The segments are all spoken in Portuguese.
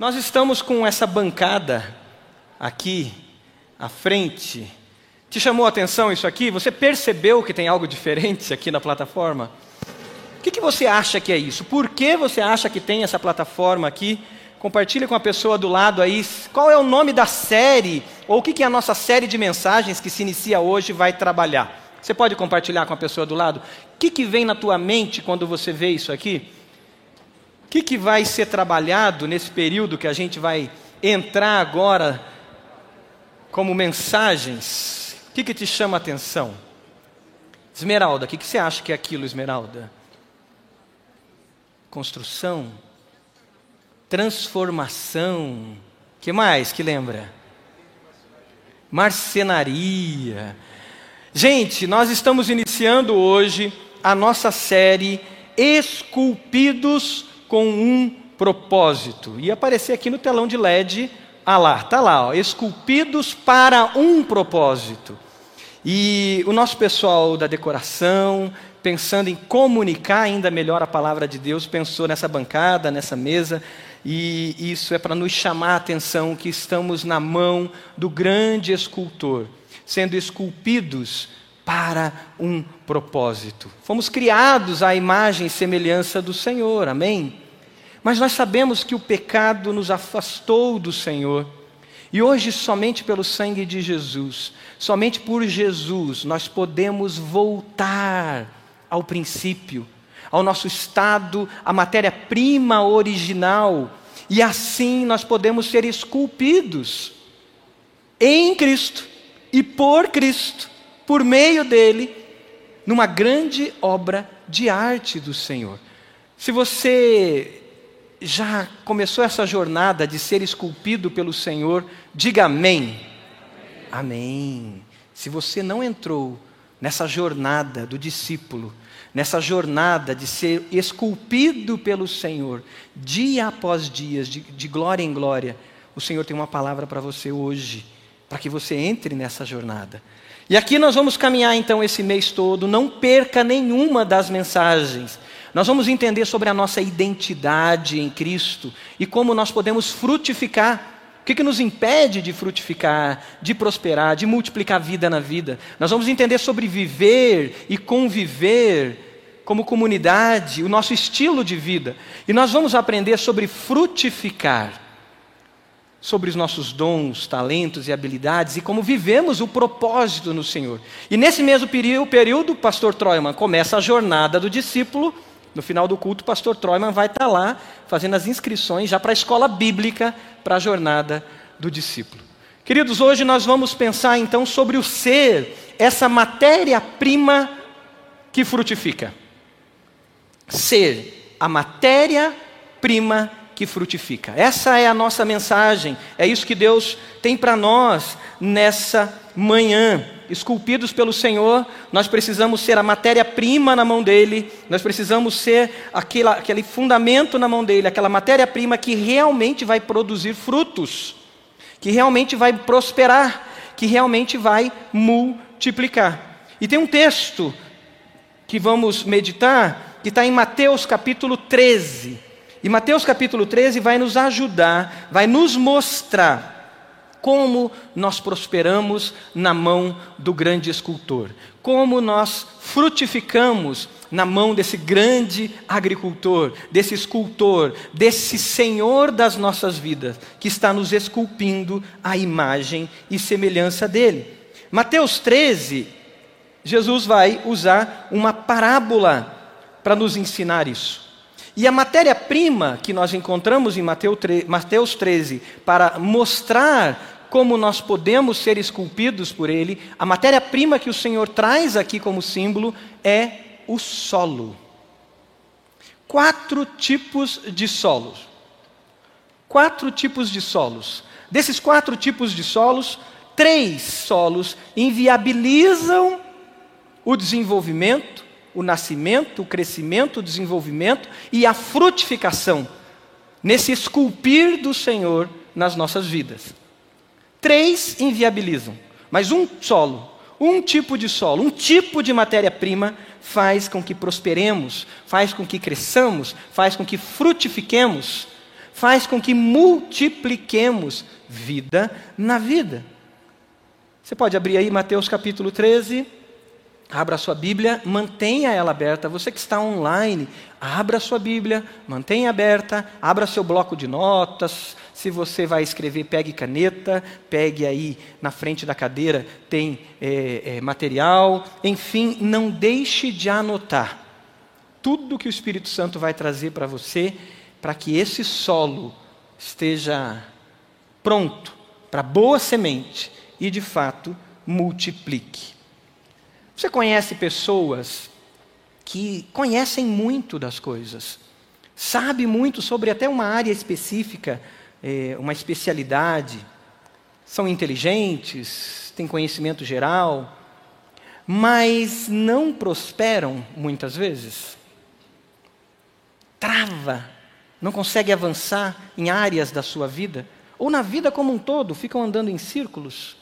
Nós estamos com essa bancada aqui à frente. Te chamou a atenção isso aqui? Você percebeu que tem algo diferente aqui na plataforma? O que, que você acha que é isso? Por que você acha que tem essa plataforma aqui? Compartilhe com a pessoa do lado aí qual é o nome da série, ou o que, que a nossa série de mensagens que se inicia hoje vai trabalhar. Você pode compartilhar com a pessoa do lado? O que, que vem na tua mente quando você vê isso aqui? Que, que vai ser trabalhado nesse período que a gente vai entrar agora como mensagens? O que, que te chama a atenção? Esmeralda, o que, que você acha que é aquilo, Esmeralda? Construção, transformação, que mais que lembra? Marcenaria. Gente, nós estamos iniciando hoje a nossa série Esculpidos com um propósito. E aparecer aqui no telão de LED, ah lá, tá lá, ó, esculpidos para um propósito. E o nosso pessoal da decoração, pensando em comunicar ainda melhor a palavra de Deus, pensou nessa bancada, nessa mesa, e isso é para nos chamar a atenção que estamos na mão do grande escultor, sendo esculpidos para um propósito. Fomos criados à imagem e semelhança do Senhor, amém? Mas nós sabemos que o pecado nos afastou do Senhor. E hoje, somente pelo sangue de Jesus, somente por Jesus, nós podemos voltar ao princípio, ao nosso estado, à matéria-prima original, e assim nós podemos ser esculpidos em Cristo e por Cristo por meio dele, numa grande obra de arte do Senhor. Se você já começou essa jornada de ser esculpido pelo Senhor, diga amém. Amém. Se você não entrou nessa jornada do discípulo, nessa jornada de ser esculpido pelo Senhor, dia após dia, de, de glória em glória, o Senhor tem uma palavra para você hoje, para que você entre nessa jornada. E aqui nós vamos caminhar então esse mês todo, não perca nenhuma das mensagens. Nós vamos entender sobre a nossa identidade em Cristo e como nós podemos frutificar. O que, que nos impede de frutificar, de prosperar, de multiplicar vida na vida? Nós vamos entender sobre viver e conviver como comunidade, o nosso estilo de vida. E nós vamos aprender sobre frutificar sobre os nossos dons, talentos e habilidades e como vivemos o propósito no Senhor. E nesse mesmo período, pastor Troiman começa a jornada do discípulo. No final do culto, o pastor Troiman vai estar lá fazendo as inscrições já para a escola bíblica, para a jornada do discípulo. Queridos, hoje nós vamos pensar então sobre o ser, essa matéria-prima que frutifica. Ser a matéria-prima que frutifica. Essa é a nossa mensagem, é isso que Deus tem para nós nessa manhã. Esculpidos pelo Senhor, nós precisamos ser a matéria-prima na mão dEle, nós precisamos ser aquela, aquele fundamento na mão dEle, aquela matéria-prima que realmente vai produzir frutos, que realmente vai prosperar, que realmente vai multiplicar. E tem um texto que vamos meditar, que está em Mateus capítulo 13. E Mateus capítulo 13 vai nos ajudar, vai nos mostrar como nós prosperamos na mão do grande escultor, como nós frutificamos na mão desse grande agricultor, desse escultor, desse Senhor das nossas vidas, que está nos esculpindo a imagem e semelhança dele. Mateus 13, Jesus vai usar uma parábola para nos ensinar isso. E a matéria-prima que nós encontramos em Mateus 13 para mostrar como nós podemos ser esculpidos por Ele, a matéria-prima que o Senhor traz aqui como símbolo é o solo. Quatro tipos de solos. Quatro tipos de solos. Desses quatro tipos de solos, três solos inviabilizam o desenvolvimento, o nascimento, o crescimento, o desenvolvimento e a frutificação nesse esculpir do Senhor nas nossas vidas. Três inviabilizam, mas um solo, um tipo de solo, um tipo de matéria-prima faz com que prosperemos, faz com que cresçamos, faz com que frutifiquemos, faz com que multipliquemos vida na vida. Você pode abrir aí Mateus capítulo 13. Abra sua Bíblia, mantenha ela aberta. Você que está online, abra sua Bíblia, mantenha aberta, abra seu bloco de notas. Se você vai escrever, pegue caneta, pegue aí na frente da cadeira, tem é, é, material. Enfim, não deixe de anotar tudo que o Espírito Santo vai trazer para você, para que esse solo esteja pronto para boa semente e de fato multiplique. Você conhece pessoas que conhecem muito das coisas, sabe muito sobre até uma área específica, é, uma especialidade, são inteligentes, têm conhecimento geral, mas não prosperam muitas vezes. Trava, não consegue avançar em áreas da sua vida, ou na vida como um todo, ficam andando em círculos.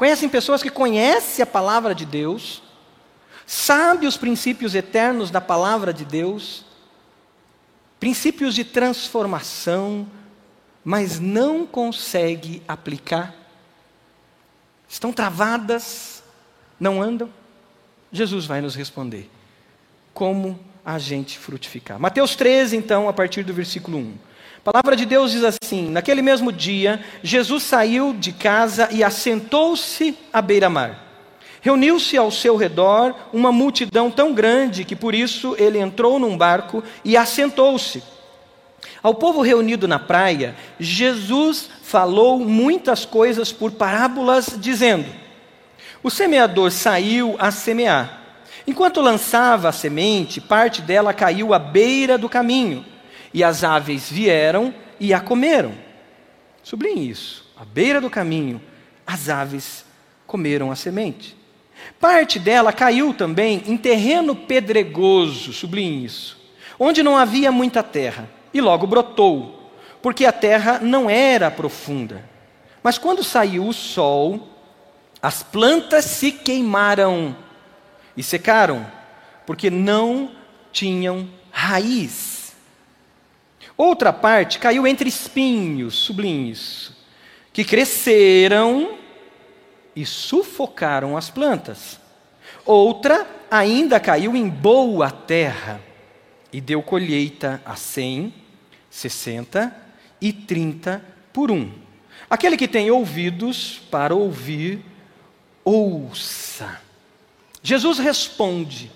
Conhecem pessoas que conhecem a palavra de Deus, sabem os princípios eternos da palavra de Deus, princípios de transformação, mas não conseguem aplicar. Estão travadas, não andam. Jesus vai nos responder. Como a gente frutificar? Mateus 13, então, a partir do versículo 1. A palavra de Deus diz assim: Naquele mesmo dia, Jesus saiu de casa e assentou-se à beira-mar. Reuniu-se ao seu redor uma multidão tão grande que por isso ele entrou num barco e assentou-se. Ao povo reunido na praia, Jesus falou muitas coisas por parábolas, dizendo: O semeador saiu a semear. Enquanto lançava a semente, parte dela caiu à beira do caminho e as aves vieram e a comeram. Sublinhe isso. À beira do caminho, as aves comeram a semente. Parte dela caiu também em terreno pedregoso, sublinhe isso, onde não havia muita terra, e logo brotou, porque a terra não era profunda. Mas quando saiu o sol, as plantas se queimaram e secaram, porque não tinham raiz. Outra parte caiu entre espinhos, sublinhos, que cresceram e sufocaram as plantas. Outra ainda caiu em boa terra e deu colheita a cem, sessenta e trinta por um. Aquele que tem ouvidos para ouvir, ouça. Jesus responde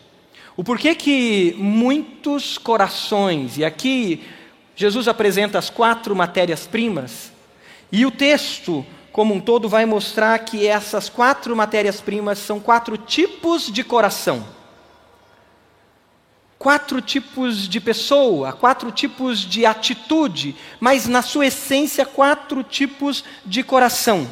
o porquê que muitos corações, e aqui Jesus apresenta as quatro matérias-primas, e o texto, como um todo, vai mostrar que essas quatro matérias-primas são quatro tipos de coração. Quatro tipos de pessoa, quatro tipos de atitude, mas na sua essência, quatro tipos de coração.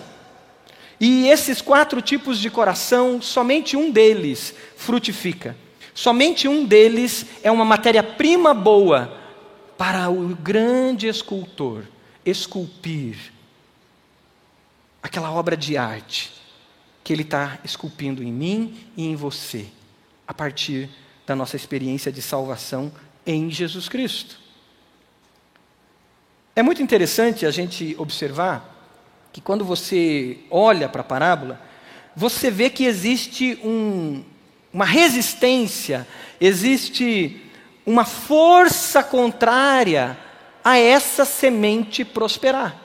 E esses quatro tipos de coração, somente um deles frutifica. Somente um deles é uma matéria-prima boa para o grande escultor esculpir aquela obra de arte que ele está esculpindo em mim e em você, a partir da nossa experiência de salvação em Jesus Cristo. É muito interessante a gente observar que quando você olha para a parábola, você vê que existe um, uma resistência, existe uma força contrária a essa semente prosperar.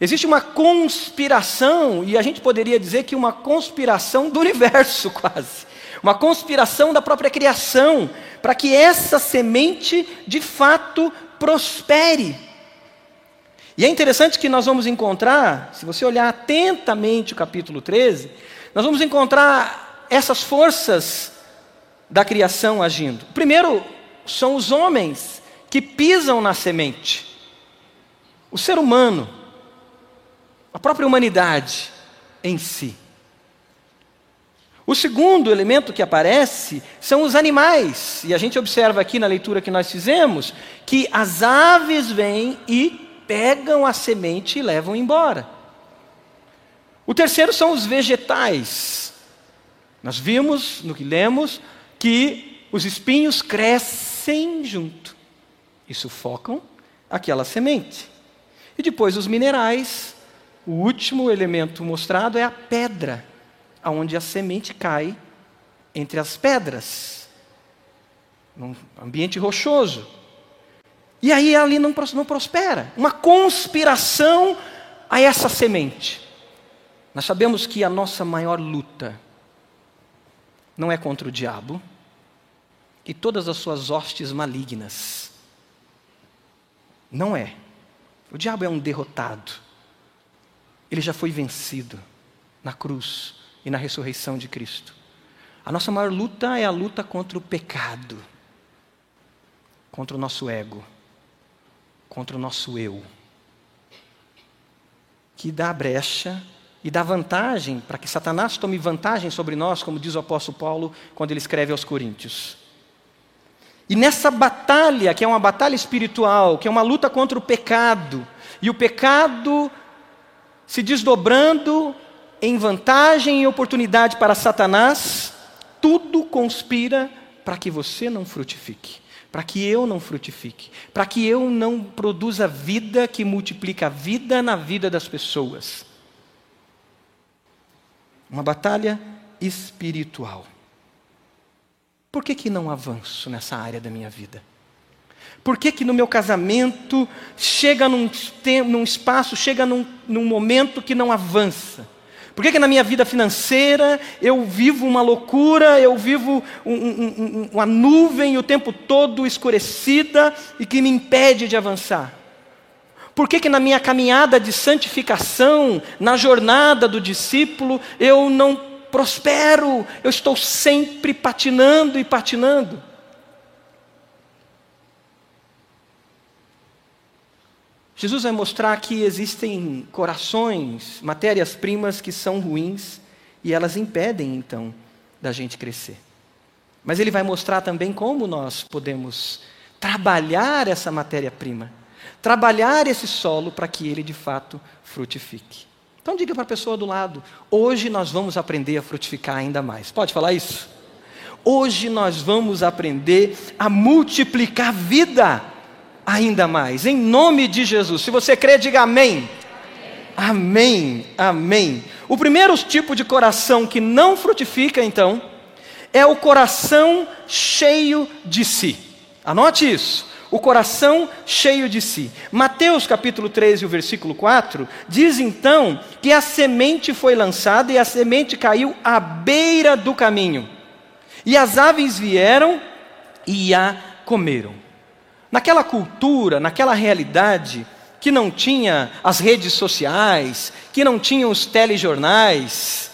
Existe uma conspiração, e a gente poderia dizer que uma conspiração do universo, quase. Uma conspiração da própria criação, para que essa semente de fato prospere. E é interessante que nós vamos encontrar, se você olhar atentamente o capítulo 13, nós vamos encontrar essas forças da criação agindo. Primeiro, são os homens que pisam na semente. O ser humano, a própria humanidade em si. O segundo elemento que aparece são os animais. E a gente observa aqui na leitura que nós fizemos que as aves vêm e pegam a semente e levam embora. O terceiro são os vegetais. Nós vimos no que lemos que os espinhos crescem junto e sufocam aquela semente. E depois os minerais, o último elemento mostrado é a pedra, aonde a semente cai entre as pedras, num ambiente rochoso. E aí ali não, não prospera. Uma conspiração a essa semente. Nós sabemos que a nossa maior luta não é contra o diabo e todas as suas hostes malignas. Não é. O diabo é um derrotado. Ele já foi vencido na cruz e na ressurreição de Cristo. A nossa maior luta é a luta contra o pecado, contra o nosso ego, contra o nosso eu, que dá brecha e dá vantagem para que Satanás tome vantagem sobre nós, como diz o apóstolo Paulo quando ele escreve aos Coríntios. E nessa batalha, que é uma batalha espiritual, que é uma luta contra o pecado, e o pecado se desdobrando em vantagem e oportunidade para Satanás, tudo conspira para que você não frutifique, para que eu não frutifique, para que eu não produza vida que multiplica a vida na vida das pessoas. Uma batalha espiritual. Por que, que não avanço nessa área da minha vida? Por que, que no meu casamento chega num, num espaço, chega num, num momento que não avança? Por que, que na minha vida financeira eu vivo uma loucura, eu vivo um, um, uma nuvem o tempo todo escurecida e que me impede de avançar? Por que, que na minha caminhada de santificação, na jornada do discípulo, eu não prospero, eu estou sempre patinando e patinando? Jesus vai mostrar que existem corações, matérias-primas que são ruins e elas impedem então da gente crescer. Mas ele vai mostrar também como nós podemos trabalhar essa matéria-prima, trabalhar esse solo para que ele de fato frutifique. Então diga para a pessoa do lado: hoje nós vamos aprender a frutificar ainda mais. Pode falar isso? Hoje nós vamos aprender a multiplicar vida ainda mais, em nome de Jesus. Se você crê, diga amém. Amém, amém. O primeiro tipo de coração que não frutifica, então, é o coração cheio de si. Anote isso. O coração cheio de si. Mateus capítulo 13, o versículo 4, diz então que a semente foi lançada e a semente caiu à beira do caminho. E as aves vieram e a comeram. Naquela cultura, naquela realidade, que não tinha as redes sociais, que não tinha os telejornais,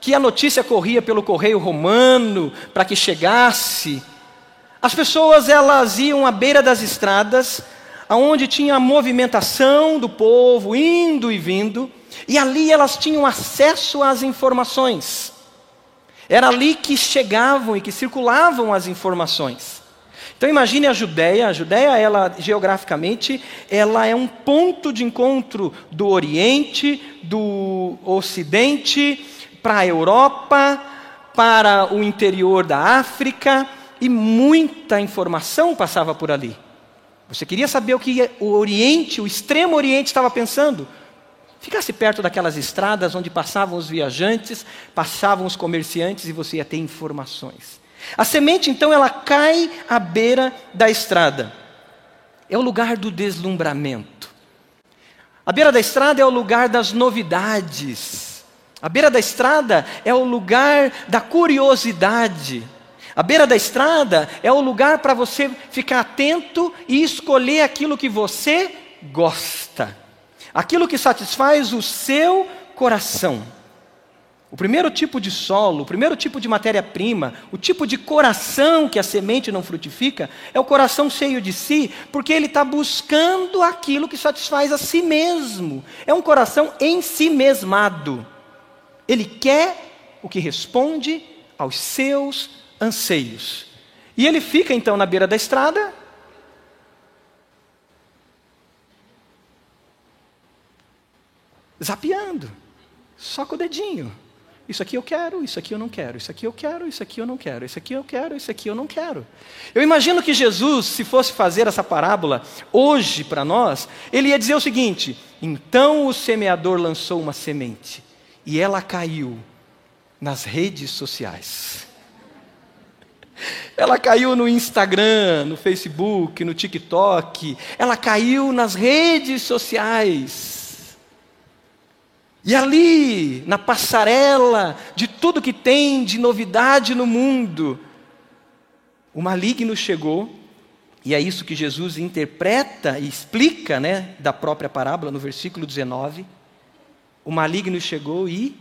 que a notícia corria pelo correio romano para que chegasse. As pessoas elas iam à beira das estradas, aonde tinha a movimentação do povo indo e vindo, e ali elas tinham acesso às informações. Era ali que chegavam e que circulavam as informações. Então imagine a Judéia, a Judéia, ela geograficamente, ela é um ponto de encontro do Oriente, do Ocidente, para a Europa, para o interior da África, e muita informação passava por ali. Você queria saber o que o Oriente, o extremo Oriente estava pensando? Ficasse perto daquelas estradas onde passavam os viajantes, passavam os comerciantes e você ia ter informações. A semente, então, ela cai à beira da estrada. É o lugar do deslumbramento. A beira da estrada é o lugar das novidades. A beira da estrada é o lugar da curiosidade. A beira da estrada é o lugar para você ficar atento e escolher aquilo que você gosta, aquilo que satisfaz o seu coração. O primeiro tipo de solo, o primeiro tipo de matéria-prima, o tipo de coração que a semente não frutifica, é o coração cheio de si, porque ele está buscando aquilo que satisfaz a si mesmo. É um coração em si mesmado. Ele quer o que responde aos seus anseios. E ele fica então na beira da estrada, zapeando, só com o dedinho Isso aqui eu quero, isso aqui eu não quero, isso aqui eu quero, isso aqui eu não quero, isso aqui eu quero, isso aqui eu não quero. Eu imagino que Jesus, se fosse fazer essa parábola hoje para nós, ele ia dizer o seguinte: então o semeador lançou uma semente e ela caiu nas redes sociais. Ela caiu no Instagram, no Facebook, no TikTok, ela caiu nas redes sociais. E ali, na passarela de tudo que tem de novidade no mundo, o maligno chegou, e é isso que Jesus interpreta e explica, né, da própria parábola no versículo 19. O maligno chegou e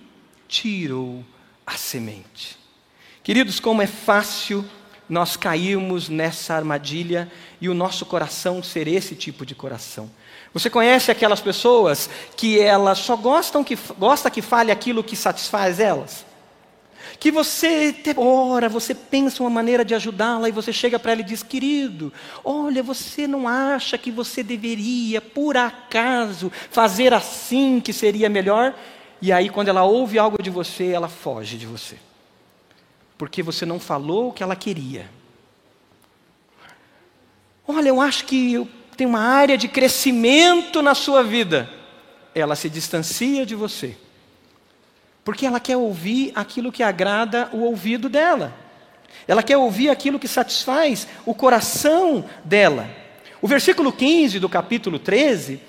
tirou a semente. Queridos, como é fácil nós cairmos nessa armadilha e o nosso coração ser esse tipo de coração. Você conhece aquelas pessoas que elas só gostam que gosta que fale aquilo que satisfaz elas? Que você ora, você pensa uma maneira de ajudá-la e você chega para ela e diz: "Querido, olha, você não acha que você deveria, por acaso, fazer assim que seria melhor?" E aí quando ela ouve algo de você, ela foge de você porque você não falou o que ela queria. Olha, eu acho que tem uma área de crescimento na sua vida. Ela se distancia de você. Porque ela quer ouvir aquilo que agrada o ouvido dela. Ela quer ouvir aquilo que satisfaz o coração dela. O versículo 15 do capítulo 13,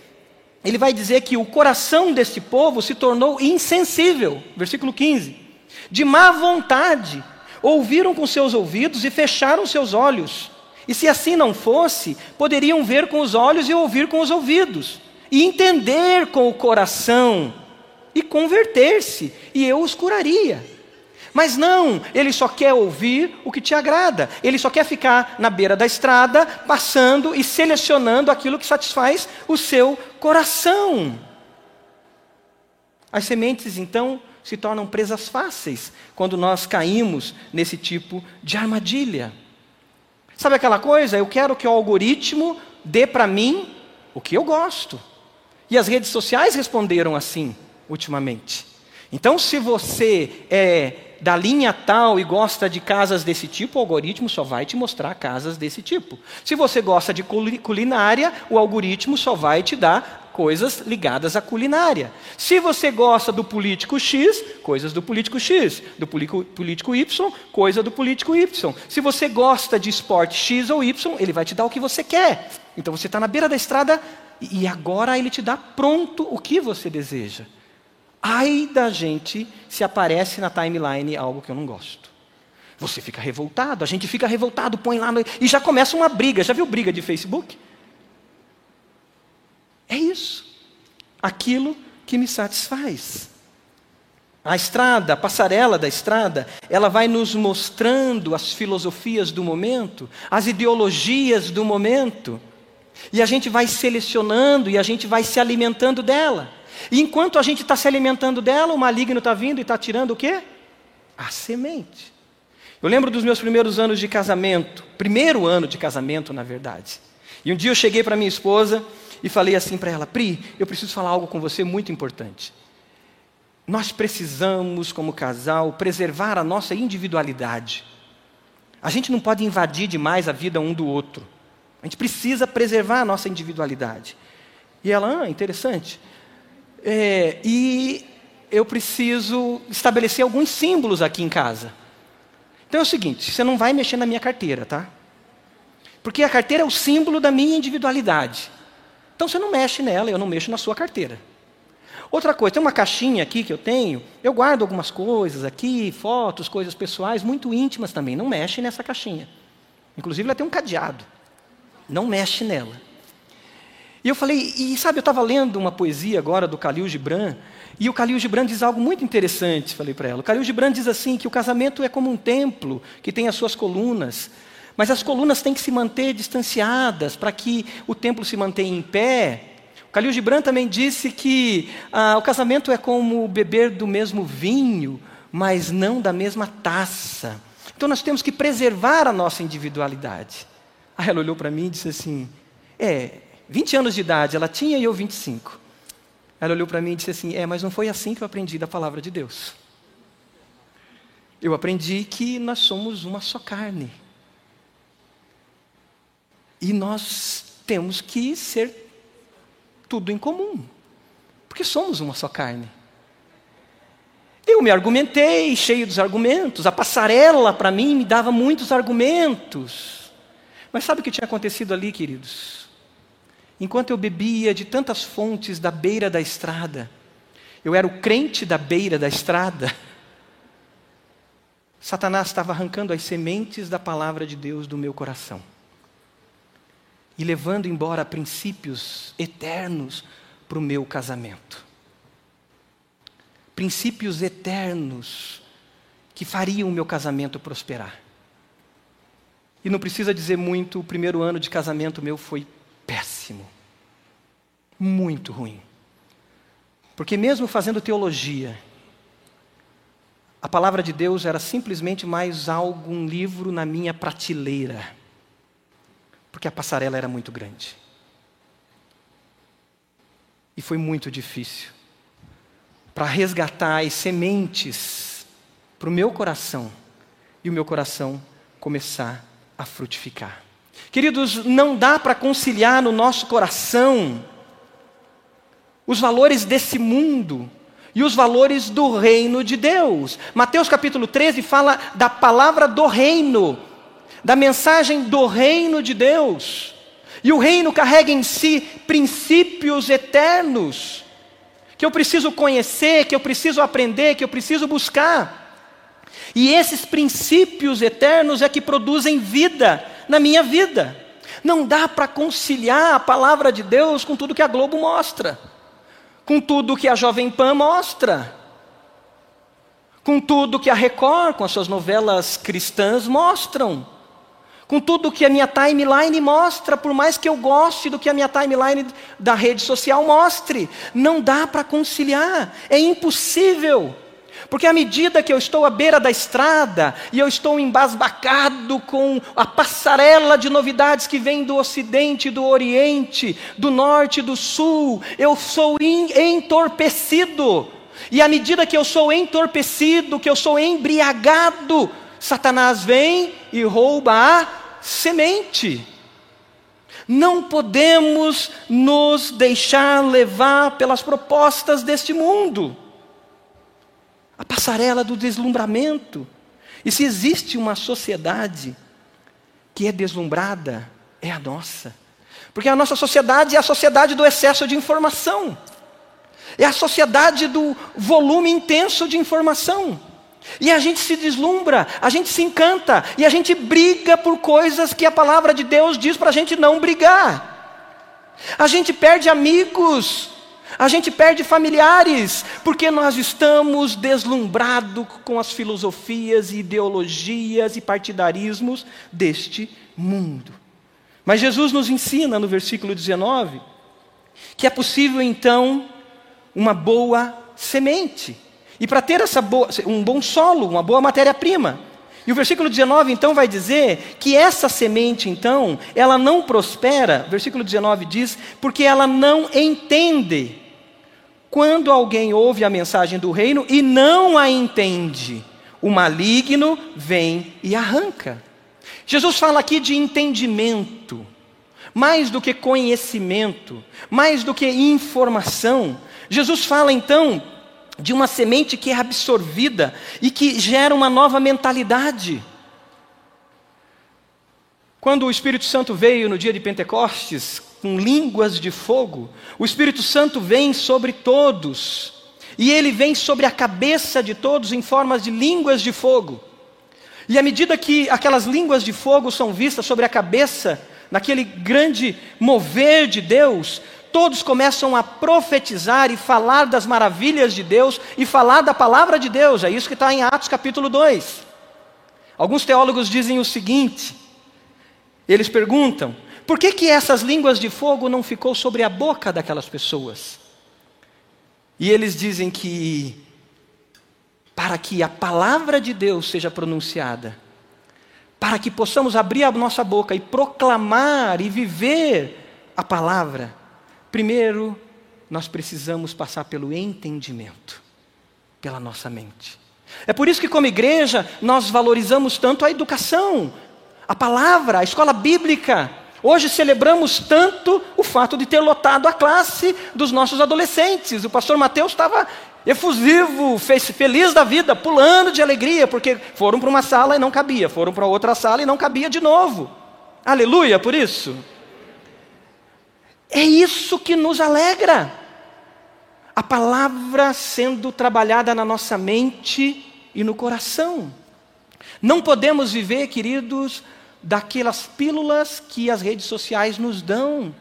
ele vai dizer que o coração deste povo se tornou insensível. Versículo 15. De má vontade ouviram com seus ouvidos e fecharam seus olhos. E se assim não fosse, poderiam ver com os olhos e ouvir com os ouvidos, e entender com o coração, e converter-se, e eu os curaria. Mas não, ele só quer ouvir o que te agrada, ele só quer ficar na beira da estrada, passando e selecionando aquilo que satisfaz o seu coração. As sementes, então, se tornam presas fáceis quando nós caímos nesse tipo de armadilha. Sabe aquela coisa? Eu quero que o algoritmo dê para mim o que eu gosto. E as redes sociais responderam assim, ultimamente. Então, se você é da linha tal e gosta de casas desse tipo, o algoritmo só vai te mostrar casas desse tipo. Se você gosta de culinária, o algoritmo só vai te dar coisas ligadas à culinária. Se você gosta do político X, coisas do político X, do político Y, coisa do político Y. Se você gosta de esporte X ou Y, ele vai te dar o que você quer. Então você está na beira da estrada e agora ele te dá pronto o que você deseja. Ai da gente se aparece na timeline algo que eu não gosto. Você fica revoltado, a gente fica revoltado, põe lá no... e já começa uma briga. Já viu briga de Facebook? É isso. Aquilo que me satisfaz. A estrada, a passarela da estrada, ela vai nos mostrando as filosofias do momento, as ideologias do momento. E a gente vai selecionando e a gente vai se alimentando dela. E enquanto a gente está se alimentando dela, o maligno está vindo e está tirando o quê? A semente. Eu lembro dos meus primeiros anos de casamento, primeiro ano de casamento, na verdade. E um dia eu cheguei para minha esposa e falei assim para ela: Pri, eu preciso falar algo com você muito importante. Nós precisamos, como casal, preservar a nossa individualidade. A gente não pode invadir demais a vida um do outro. A gente precisa preservar a nossa individualidade. E ela, ah, interessante. É, e eu preciso estabelecer alguns símbolos aqui em casa. Então é o seguinte: você não vai mexer na minha carteira, tá? Porque a carteira é o símbolo da minha individualidade. Então você não mexe nela, eu não mexo na sua carteira. Outra coisa, tem uma caixinha aqui que eu tenho, eu guardo algumas coisas aqui, fotos, coisas pessoais, muito íntimas também. Não mexe nessa caixinha. Inclusive ela tem um cadeado. Não mexe nela. E eu falei, e sabe, eu estava lendo uma poesia agora do Khalil Gibran, e o Khalil Gibran diz algo muito interessante, falei para ela. O Khalil Gibran diz assim, que o casamento é como um templo, que tem as suas colunas, mas as colunas têm que se manter distanciadas para que o templo se mantenha em pé. O Khalil Gibran também disse que ah, o casamento é como beber do mesmo vinho, mas não da mesma taça. Então nós temos que preservar a nossa individualidade. Aí ela olhou para mim e disse assim: É, 20 anos de idade ela tinha e eu 25. Ela olhou para mim e disse assim: É, mas não foi assim que eu aprendi da palavra de Deus. Eu aprendi que nós somos uma só carne. E nós temos que ser tudo em comum, porque somos uma só carne. Eu me argumentei, cheio dos argumentos, a passarela para mim me dava muitos argumentos. Mas sabe o que tinha acontecido ali, queridos? Enquanto eu bebia de tantas fontes da beira da estrada, eu era o crente da beira da estrada. Satanás estava arrancando as sementes da palavra de Deus do meu coração e levando embora princípios eternos para o meu casamento. Princípios eternos que fariam o meu casamento prosperar. E não precisa dizer muito, o primeiro ano de casamento meu foi péssimo. Muito ruim. Porque mesmo fazendo teologia, a palavra de Deus era simplesmente mais algum livro na minha prateleira porque a passarela era muito grande. E foi muito difícil para resgatar as sementes para o meu coração e o meu coração começar a frutificar. Queridos, não dá para conciliar no nosso coração os valores desse mundo e os valores do reino de Deus. Mateus capítulo 13 fala da palavra do reino da mensagem do reino de Deus. E o reino carrega em si princípios eternos, que eu preciso conhecer, que eu preciso aprender, que eu preciso buscar. E esses princípios eternos é que produzem vida na minha vida. Não dá para conciliar a palavra de Deus com tudo que a Globo mostra, com tudo que a Jovem Pan mostra, com tudo que a Record, com as suas novelas cristãs, mostram com tudo que a minha timeline mostra, por mais que eu goste do que a minha timeline da rede social mostre. Não dá para conciliar, é impossível. Porque à medida que eu estou à beira da estrada e eu estou embasbacado com a passarela de novidades que vem do Ocidente, do Oriente, do Norte, do Sul, eu sou entorpecido. E à medida que eu sou entorpecido, que eu sou embriagado, Satanás vem e rouba a semente. Não podemos nos deixar levar pelas propostas deste mundo. A passarela do deslumbramento. E se existe uma sociedade que é deslumbrada, é a nossa. Porque a nossa sociedade é a sociedade do excesso de informação. É a sociedade do volume intenso de informação. E a gente se deslumbra, a gente se encanta, e a gente briga por coisas que a palavra de Deus diz para a gente não brigar. A gente perde amigos, a gente perde familiares, porque nós estamos deslumbrados com as filosofias, ideologias e partidarismos deste mundo. Mas Jesus nos ensina no versículo 19 que é possível então uma boa semente. E para ter essa boa, um bom solo, uma boa matéria-prima. E o versículo 19 então vai dizer que essa semente então, ela não prospera, versículo 19 diz, porque ela não entende. Quando alguém ouve a mensagem do reino e não a entende, o maligno vem e arranca. Jesus fala aqui de entendimento, mais do que conhecimento, mais do que informação. Jesus fala então de uma semente que é absorvida e que gera uma nova mentalidade. Quando o Espírito Santo veio no dia de Pentecostes, com línguas de fogo, o Espírito Santo vem sobre todos, e ele vem sobre a cabeça de todos em formas de línguas de fogo. E à medida que aquelas línguas de fogo são vistas sobre a cabeça, naquele grande mover de Deus, todos começam a profetizar e falar das maravilhas de Deus e falar da palavra de Deus. É isso que está em Atos capítulo 2. Alguns teólogos dizem o seguinte: eles perguntam, por que, que essas línguas de fogo não ficou sobre a boca daquelas pessoas? E eles dizem que para que a palavra de Deus seja pronunciada, para que possamos abrir a nossa boca e proclamar e viver a palavra, Primeiro, nós precisamos passar pelo entendimento, pela nossa mente. É por isso que, como igreja, nós valorizamos tanto a educação, a palavra, a escola bíblica. Hoje celebramos tanto o fato de ter lotado a classe dos nossos adolescentes. O pastor Mateus estava efusivo, feliz da vida, pulando de alegria, porque foram para uma sala e não cabia, foram para outra sala e não cabia de novo. Aleluia por isso. É isso que nos alegra. A palavra sendo trabalhada na nossa mente e no coração. Não podemos viver, queridos, daquelas pílulas que as redes sociais nos dão.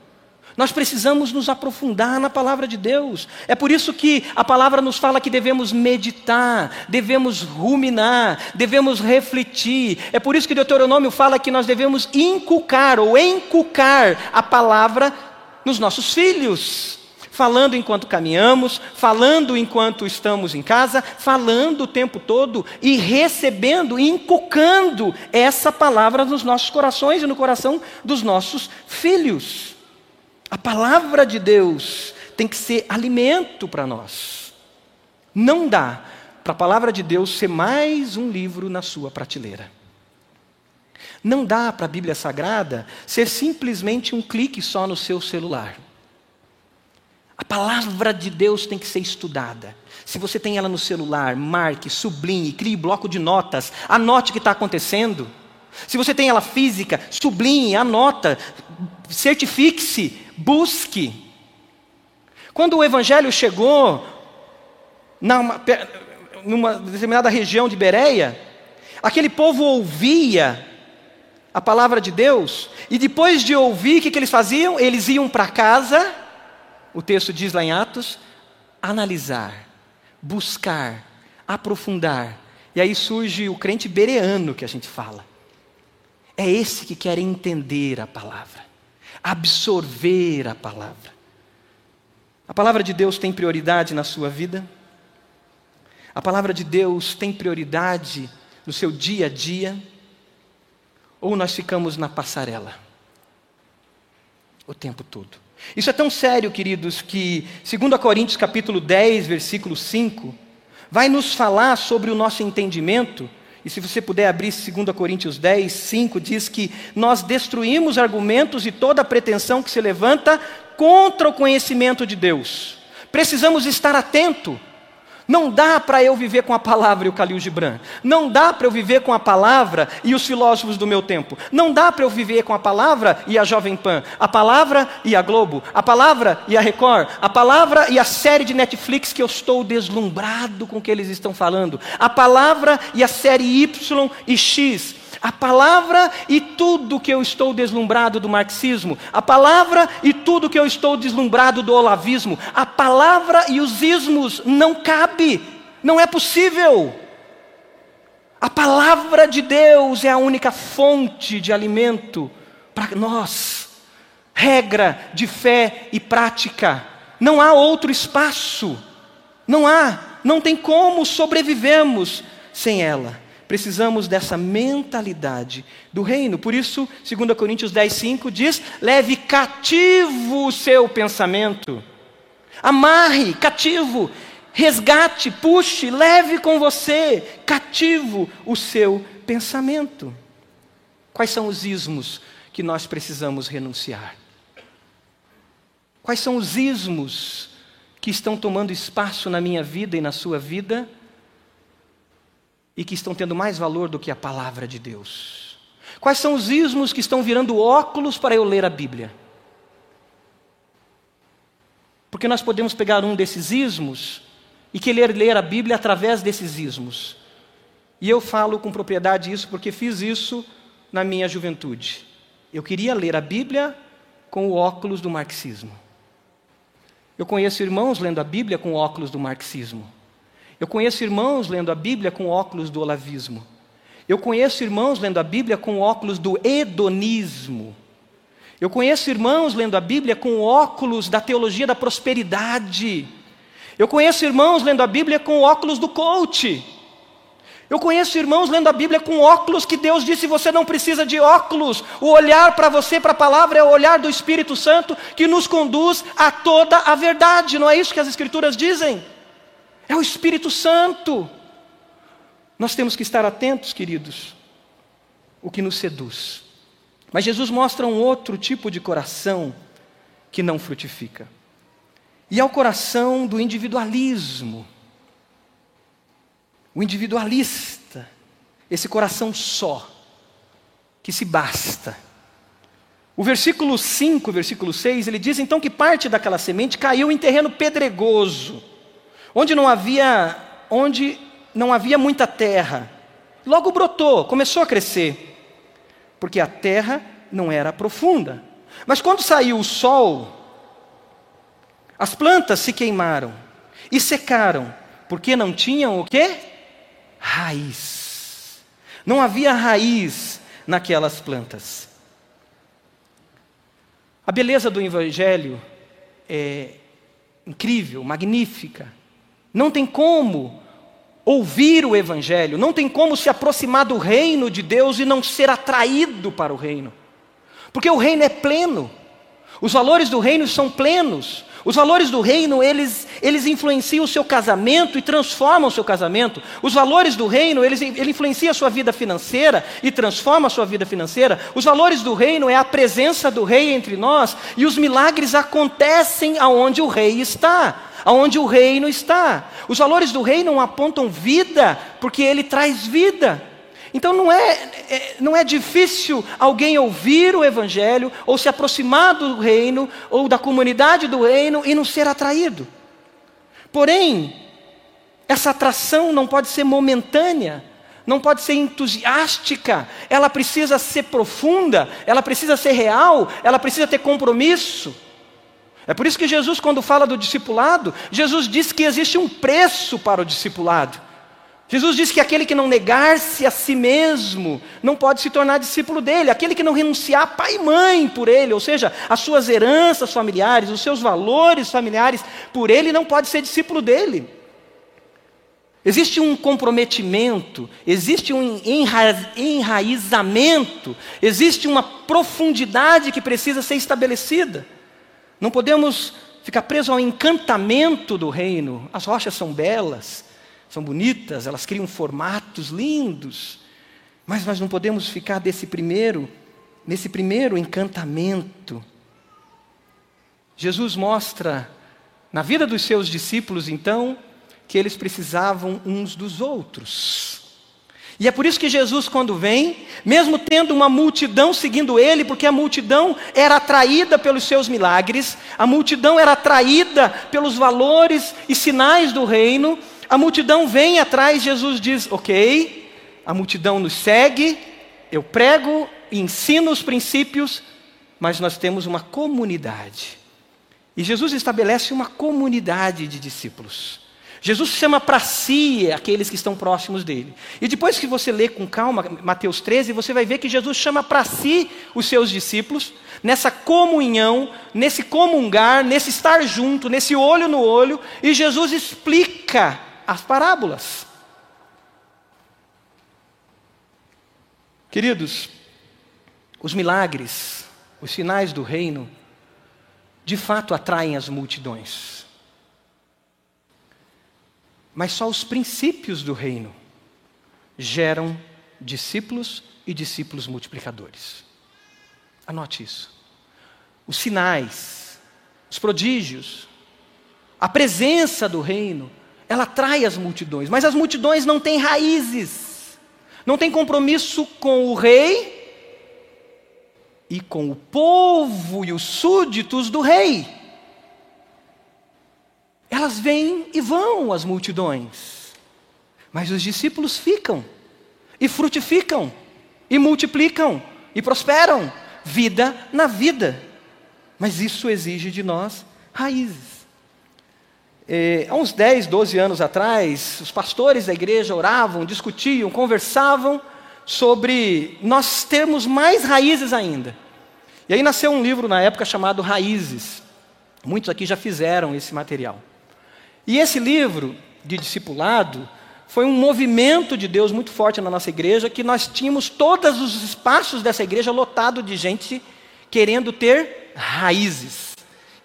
Nós precisamos nos aprofundar na palavra de Deus. É por isso que a palavra nos fala que devemos meditar, devemos ruminar, devemos refletir. É por isso que Deuteronômio fala que nós devemos inculcar ou encucar a palavra nos nossos filhos falando enquanto caminhamos, falando enquanto estamos em casa, falando o tempo todo e recebendo, inculcando essa palavra nos nossos corações e no coração dos nossos filhos. A palavra de Deus tem que ser alimento para nós. Não dá para a palavra de Deus ser mais um livro na sua prateleira. Não dá para a Bíblia Sagrada ser simplesmente um clique só no seu celular. A palavra de Deus tem que ser estudada. Se você tem ela no celular, marque, sublinhe, crie bloco de notas, anote o que está acontecendo. Se você tem ela física, sublinhe, anota, certifique-se, busque. Quando o Evangelho chegou numa, numa determinada região de Bereia, aquele povo ouvia a palavra de Deus, e depois de ouvir, o que, que eles faziam? Eles iam para casa o texto diz lá em Atos, analisar, buscar, aprofundar. E aí surge o crente bereano que a gente fala. É esse que quer entender a palavra, absorver a palavra. A palavra de Deus tem prioridade na sua vida? A palavra de Deus tem prioridade no seu dia a dia? Ou nós ficamos na passarela o tempo todo? Isso é tão sério, queridos, que 2 Coríntios capítulo 10, versículo 5, vai nos falar sobre o nosso entendimento. E se você puder abrir 2 Coríntios 10, 5, diz que nós destruímos argumentos e toda pretensão que se levanta contra o conhecimento de Deus. Precisamos estar atento não dá para eu viver com a palavra e o Khalil Gibran. Não dá para eu viver com a palavra e os filósofos do meu tempo. Não dá para eu viver com a palavra e a Jovem Pan. A palavra e a Globo. A palavra e a Record. A palavra e a série de Netflix que eu estou deslumbrado com o que eles estão falando. A palavra e a série Y e X a palavra e tudo que eu estou deslumbrado do marxismo, a palavra e tudo que eu estou deslumbrado do olavismo, a palavra e os ismos não cabe, não é possível. A palavra de Deus é a única fonte de alimento para nós, regra de fé e prática. Não há outro espaço, não há, não tem como sobrevivemos sem ela. Precisamos dessa mentalidade do reino. Por isso, 2 Coríntios 10, 5 diz: leve cativo o seu pensamento. Amarre, cativo, resgate, puxe, leve com você, cativo o seu pensamento. Quais são os ismos que nós precisamos renunciar? Quais são os ismos que estão tomando espaço na minha vida e na sua vida? E que estão tendo mais valor do que a palavra de Deus? Quais são os ismos que estão virando óculos para eu ler a Bíblia? Porque nós podemos pegar um desses ismos e querer ler a Bíblia através desses ismos. E eu falo com propriedade isso porque fiz isso na minha juventude. Eu queria ler a Bíblia com o óculos do marxismo. Eu conheço irmãos lendo a Bíblia com o óculos do marxismo. Eu conheço irmãos lendo a Bíblia com óculos do olavismo. Eu conheço irmãos lendo a Bíblia com óculos do hedonismo. Eu conheço irmãos lendo a Bíblia com óculos da teologia da prosperidade. Eu conheço irmãos lendo a Bíblia com óculos do coach. Eu conheço irmãos lendo a Bíblia com óculos que Deus disse: você não precisa de óculos. O olhar para você, para a palavra, é o olhar do Espírito Santo que nos conduz a toda a verdade. Não é isso que as Escrituras dizem? É o Espírito Santo. Nós temos que estar atentos, queridos, o que nos seduz. Mas Jesus mostra um outro tipo de coração que não frutifica. E é o coração do individualismo. O individualista, esse coração só, que se basta. O versículo 5, versículo 6, ele diz então que parte daquela semente caiu em terreno pedregoso, onde não havia, onde não havia muita terra. Logo brotou, começou a crescer, porque a terra não era profunda. Mas quando saiu o sol, as plantas se queimaram e secaram, porque não tinham o quê? Raiz. Não havia raiz naquelas plantas. A beleza do Evangelho é incrível, magnífica. Não tem como ouvir o Evangelho, não tem como se aproximar do reino de Deus e não ser atraído para o reino. Porque o reino é pleno, os valores do reino são plenos, os valores do reino, eles, eles influenciam o seu casamento e transformam o seu casamento. Os valores do reino, eles, ele influencia a sua vida financeira e transforma a sua vida financeira. Os valores do reino é a presença do rei entre nós e os milagres acontecem aonde o rei está, aonde o reino está. Os valores do reino apontam vida, porque ele traz vida. Então não é, é, não é difícil alguém ouvir o Evangelho, ou se aproximar do reino, ou da comunidade do reino, e não ser atraído. Porém, essa atração não pode ser momentânea, não pode ser entusiástica, ela precisa ser profunda, ela precisa ser real, ela precisa ter compromisso. É por isso que Jesus, quando fala do discipulado, Jesus diz que existe um preço para o discipulado. Jesus disse que aquele que não negar-se a si mesmo não pode se tornar discípulo dele, aquele que não renunciar pai e mãe por ele, ou seja, as suas heranças familiares, os seus valores familiares por ele, não pode ser discípulo dele. Existe um comprometimento, existe um enra enraizamento, existe uma profundidade que precisa ser estabelecida. Não podemos ficar presos ao encantamento do reino, as rochas são belas são bonitas, elas criam formatos lindos, mas nós não podemos ficar desse primeiro, nesse primeiro encantamento. Jesus mostra na vida dos seus discípulos, então, que eles precisavam uns dos outros. E é por isso que Jesus, quando vem, mesmo tendo uma multidão seguindo ele, porque a multidão era atraída pelos seus milagres, a multidão era atraída pelos valores e sinais do reino, a multidão vem atrás, Jesus diz: Ok, a multidão nos segue, eu prego e ensino os princípios, mas nós temos uma comunidade. E Jesus estabelece uma comunidade de discípulos. Jesus chama para si aqueles que estão próximos dele. E depois que você lê com calma Mateus 13, você vai ver que Jesus chama para si os seus discípulos, nessa comunhão, nesse comungar, nesse estar junto, nesse olho no olho, e Jesus explica as parábolas. Queridos, os milagres, os sinais do reino, de fato atraem as multidões. Mas só os princípios do reino geram discípulos e discípulos multiplicadores. Anote isso. Os sinais, os prodígios, a presença do reino ela atrai as multidões, mas as multidões não têm raízes, não têm compromisso com o rei e com o povo e os súditos do rei. Elas vêm e vão, as multidões, mas os discípulos ficam e frutificam e multiplicam e prosperam, vida na vida. Mas isso exige de nós raízes. É, há uns 10, 12 anos atrás, os pastores da igreja oravam, discutiam, conversavam sobre nós termos mais raízes ainda. E aí nasceu um livro na época chamado Raízes. Muitos aqui já fizeram esse material. E esse livro de discipulado foi um movimento de Deus muito forte na nossa igreja, que nós tínhamos todos os espaços dessa igreja lotado de gente querendo ter raízes,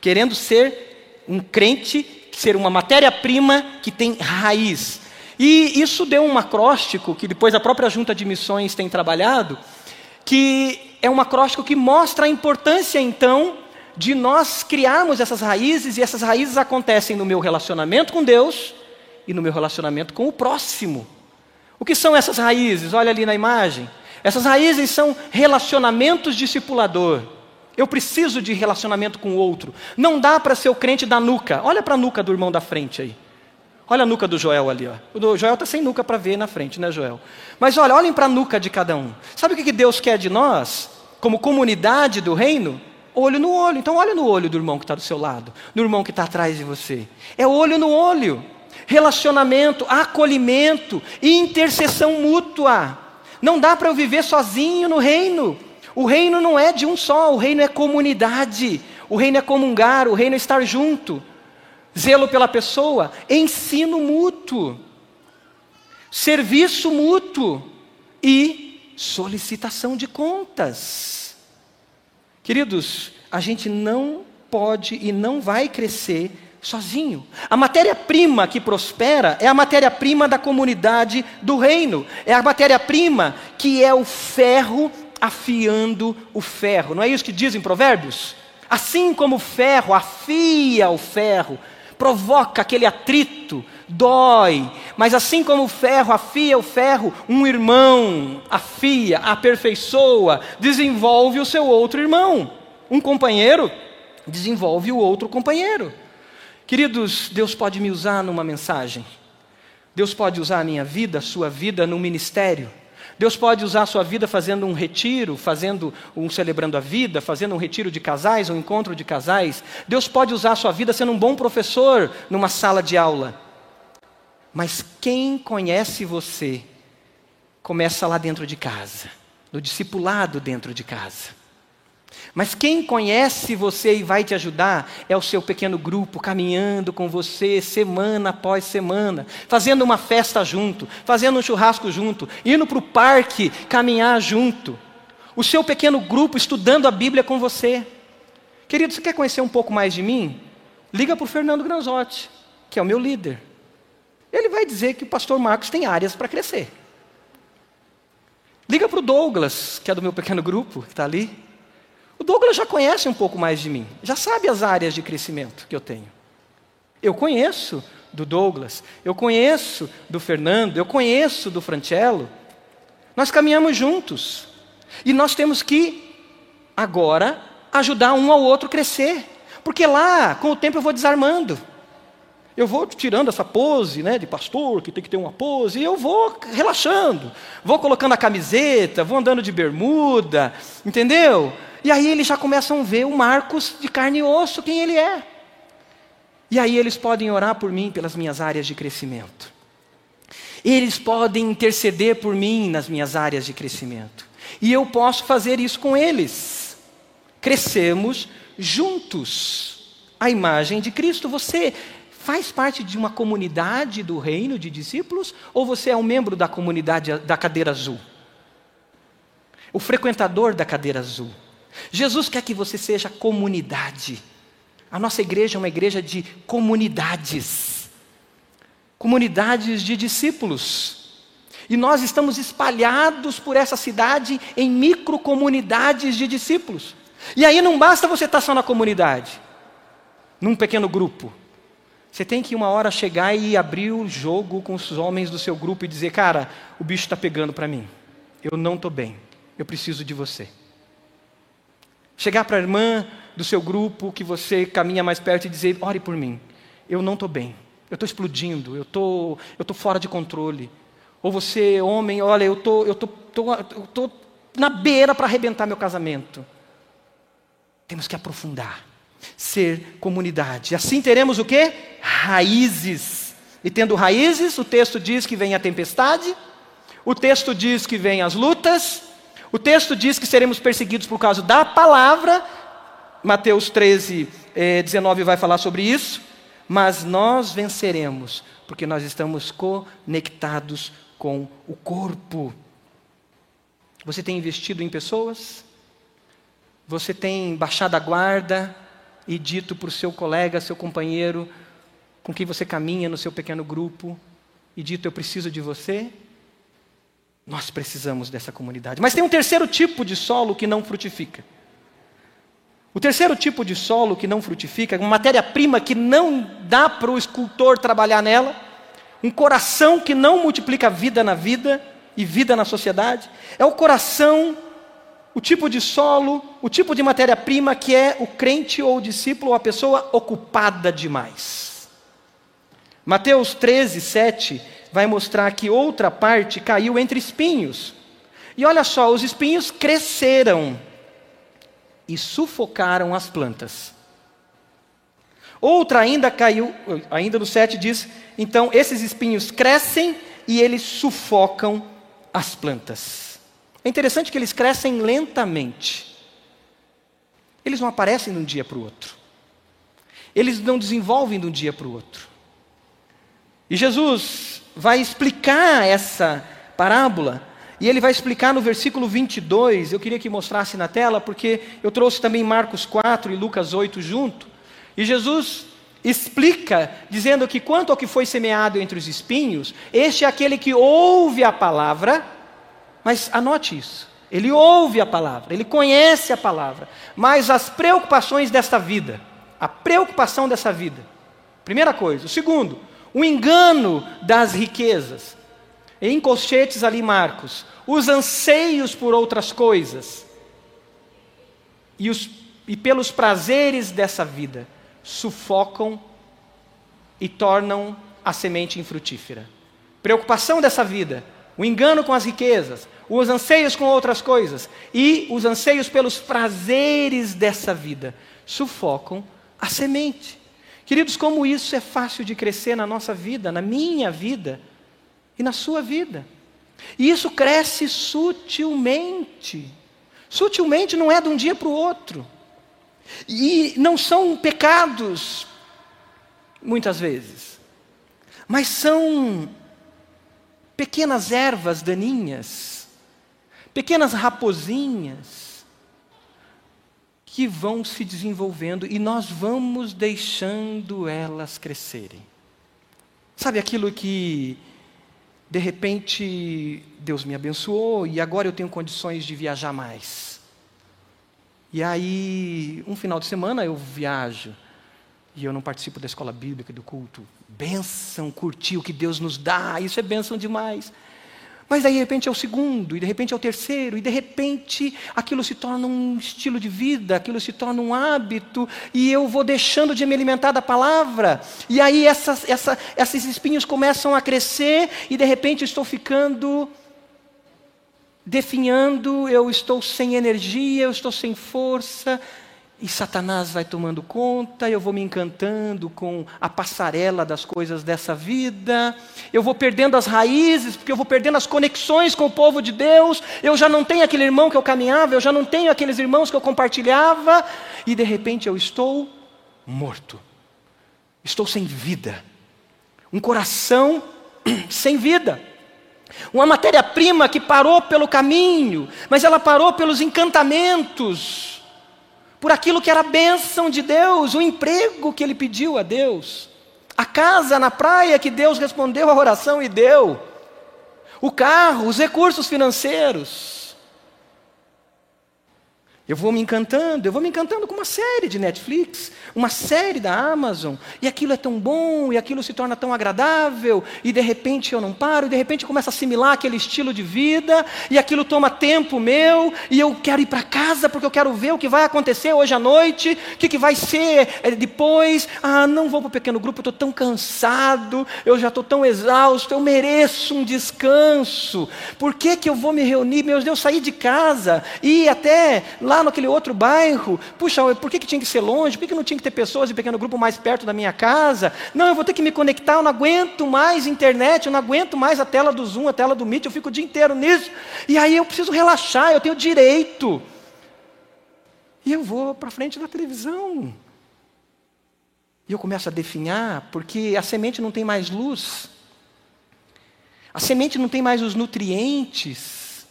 querendo ser um crente ser uma matéria-prima que tem raiz. E isso deu um acróstico que depois a própria Junta de Missões tem trabalhado, que é um acróstico que mostra a importância então de nós criarmos essas raízes e essas raízes acontecem no meu relacionamento com Deus e no meu relacionamento com o próximo. O que são essas raízes? Olha ali na imagem. Essas raízes são relacionamentos discipulador. Eu preciso de relacionamento com o outro. Não dá para ser o crente da nuca. Olha para a nuca do irmão da frente aí. Olha a nuca do Joel ali. Ó. O Joel está sem nuca para ver na frente, né, Joel? Mas olha, olhem para a nuca de cada um. Sabe o que Deus quer de nós, como comunidade do reino? Olho no olho. Então, olha no olho do irmão que está do seu lado, do irmão que está atrás de você. É olho no olho. Relacionamento, acolhimento e intercessão mútua. Não dá para eu viver sozinho no reino. O reino não é de um só, o reino é comunidade, o reino é comungar, o reino é estar junto. Zelo pela pessoa, ensino mútuo, serviço mútuo e solicitação de contas. Queridos, a gente não pode e não vai crescer sozinho. A matéria-prima que prospera é a matéria-prima da comunidade do reino. É a matéria-prima que é o ferro afiando o ferro. Não é isso que diz em Provérbios? Assim como o ferro afia o ferro, provoca aquele atrito, dói, mas assim como o ferro afia o ferro, um irmão afia, aperfeiçoa, desenvolve o seu outro irmão. Um companheiro desenvolve o outro companheiro. Queridos, Deus pode me usar numa mensagem. Deus pode usar a minha vida, a sua vida, num ministério. Deus pode usar a sua vida fazendo um retiro, fazendo um celebrando a vida, fazendo um retiro de casais, um encontro de casais. Deus pode usar a sua vida sendo um bom professor numa sala de aula. Mas quem conhece você começa lá dentro de casa, no discipulado dentro de casa. Mas quem conhece você e vai te ajudar é o seu pequeno grupo, caminhando com você semana após semana, fazendo uma festa junto, fazendo um churrasco junto, indo para o parque caminhar junto. O seu pequeno grupo estudando a Bíblia com você. Querido, você quer conhecer um pouco mais de mim? Liga para o Fernando Granzotti, que é o meu líder. Ele vai dizer que o pastor Marcos tem áreas para crescer. Liga para o Douglas, que é do meu pequeno grupo, que está ali. O Douglas já conhece um pouco mais de mim, já sabe as áreas de crescimento que eu tenho. Eu conheço do Douglas, eu conheço do Fernando, eu conheço do Francello. Nós caminhamos juntos. E nós temos que, agora, ajudar um ao outro a crescer. Porque lá, com o tempo, eu vou desarmando. Eu vou tirando essa pose né, de pastor, que tem que ter uma pose, e eu vou relaxando. Vou colocando a camiseta, vou andando de bermuda, entendeu? E aí eles já começam a ver o Marcos de carne e osso, quem ele é. E aí eles podem orar por mim pelas minhas áreas de crescimento. Eles podem interceder por mim nas minhas áreas de crescimento. E eu posso fazer isso com eles. Crescemos juntos. A imagem de Cristo. Você faz parte de uma comunidade do reino de discípulos ou você é um membro da comunidade da cadeira azul? O frequentador da cadeira azul. Jesus quer que você seja comunidade. A nossa igreja é uma igreja de comunidades comunidades de discípulos. E nós estamos espalhados por essa cidade em microcomunidades de discípulos. E aí não basta você estar só na comunidade, num pequeno grupo. Você tem que uma hora chegar e abrir o jogo com os homens do seu grupo e dizer: Cara, o bicho está pegando para mim. Eu não estou bem. Eu preciso de você. Chegar para a irmã do seu grupo que você caminha mais perto e dizer: ore por mim, eu não estou bem, eu estou explodindo, eu tô, estou fora de controle. Ou você, homem, olha, eu tô, eu tô, tô, tô na beira para arrebentar meu casamento. Temos que aprofundar, ser comunidade. Assim teremos o que? Raízes. E tendo raízes, o texto diz que vem a tempestade, o texto diz que vem as lutas, o texto diz que seremos perseguidos por causa da palavra. Mateus 13, eh, 19 vai falar sobre isso. Mas nós venceremos, porque nós estamos conectados com o corpo. Você tem investido em pessoas? Você tem baixado a guarda e dito para o seu colega, seu companheiro, com quem você caminha no seu pequeno grupo: e dito: Eu preciso de você, nós precisamos dessa comunidade. Mas tem um terceiro tipo de solo que não frutifica. O terceiro tipo de solo que não frutifica, uma matéria-prima que não dá para o escultor trabalhar nela, um coração que não multiplica vida na vida e vida na sociedade, é o coração, o tipo de solo, o tipo de matéria-prima que é o crente ou o discípulo ou a pessoa ocupada demais. Mateus 13, 7 vai mostrar que outra parte caiu entre espinhos. E olha só, os espinhos cresceram e sufocaram as plantas. Outra ainda caiu, ainda no 7 diz: então esses espinhos crescem e eles sufocam as plantas. É interessante que eles crescem lentamente. Eles não aparecem de um dia para o outro. Eles não desenvolvem de um dia para o outro. E Jesus vai explicar essa parábola e ele vai explicar no versículo 22, eu queria que mostrasse na tela, porque eu trouxe também Marcos 4 e Lucas 8 junto. E Jesus explica, dizendo que quanto ao que foi semeado entre os espinhos, este é aquele que ouve a palavra, mas anote isso, ele ouve a palavra, ele conhece a palavra, mas as preocupações desta vida, a preocupação dessa vida, primeira coisa. O segundo, o engano das riquezas em colchetes ali, Marcos, os anseios por outras coisas e, os, e pelos prazeres dessa vida sufocam e tornam a semente infrutífera. Preocupação dessa vida, o engano com as riquezas, os anseios com outras coisas e os anseios pelos prazeres dessa vida sufocam a semente. Queridos, como isso é fácil de crescer na nossa vida, na minha vida e na sua vida. E isso cresce sutilmente. Sutilmente não é de um dia para o outro. E não são pecados, muitas vezes, mas são pequenas ervas daninhas, pequenas raposinhas, que vão se desenvolvendo e nós vamos deixando elas crescerem. Sabe aquilo que de repente, Deus me abençoou e agora eu tenho condições de viajar mais. E aí, um final de semana eu viajo e eu não participo da escola bíblica, do culto. Bênção, curtir o que Deus nos dá, isso é bênção demais. Mas daí de repente é o segundo, e de repente é o terceiro, e de repente aquilo se torna um estilo de vida, aquilo se torna um hábito, e eu vou deixando de me alimentar da palavra, e aí essas, essa, esses espinhos começam a crescer, e de repente estou ficando definhando, eu estou sem energia, eu estou sem força, e Satanás vai tomando conta, eu vou me encantando com a passarela das coisas dessa vida, eu vou perdendo as raízes, porque eu vou perdendo as conexões com o povo de Deus, eu já não tenho aquele irmão que eu caminhava, eu já não tenho aqueles irmãos que eu compartilhava, e de repente eu estou morto, estou sem vida, um coração sem vida. Uma matéria-prima que parou pelo caminho, mas ela parou pelos encantamentos por aquilo que era bênção de Deus, o emprego que ele pediu a Deus, a casa na praia que Deus respondeu à oração e deu, o carro, os recursos financeiros. Eu vou me encantando, eu vou me encantando com uma série de Netflix, uma série da Amazon, e aquilo é tão bom, e aquilo se torna tão agradável, e de repente eu não paro, e de repente eu começo a assimilar aquele estilo de vida, e aquilo toma tempo meu, e eu quero ir para casa porque eu quero ver o que vai acontecer hoje à noite, o que, que vai ser eh, depois. Ah, não vou para o pequeno grupo, eu estou tão cansado, eu já estou tão exausto, eu mereço um descanso. Por que, que eu vou me reunir? Meu Deus, sair de casa, e até lá lá naquele outro bairro, puxa, por que, que tinha que ser longe? Por que, que não tinha que ter pessoas de pequeno grupo mais perto da minha casa? Não, eu vou ter que me conectar, eu não aguento mais internet, eu não aguento mais a tela do Zoom, a tela do Meet, eu fico o dia inteiro nisso. E aí eu preciso relaxar, eu tenho direito. E eu vou para frente da televisão. E eu começo a definhar, porque a semente não tem mais luz. A semente não tem mais os nutrientes.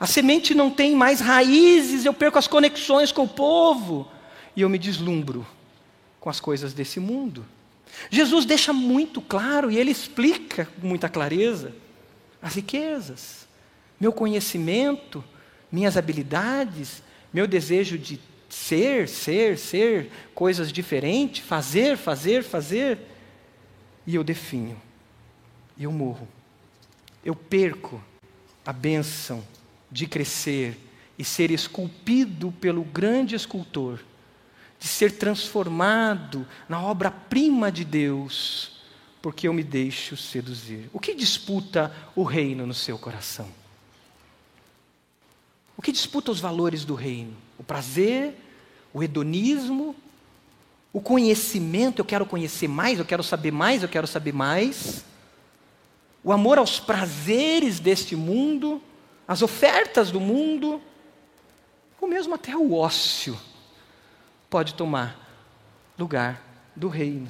A semente não tem mais raízes, eu perco as conexões com o povo e eu me deslumbro com as coisas desse mundo. Jesus deixa muito claro e ele explica com muita clareza as riquezas, meu conhecimento, minhas habilidades, meu desejo de ser, ser, ser coisas diferentes, fazer, fazer, fazer, e eu definho, e eu morro, eu perco a bênção de crescer e ser esculpido pelo grande escultor, de ser transformado na obra-prima de Deus, porque eu me deixo seduzir. O que disputa o reino no seu coração? O que disputa os valores do reino? O prazer, o hedonismo, o conhecimento, eu quero conhecer mais, eu quero saber mais, eu quero saber mais. O amor aos prazeres deste mundo, as ofertas do mundo, ou mesmo até o ócio, pode tomar lugar do reino.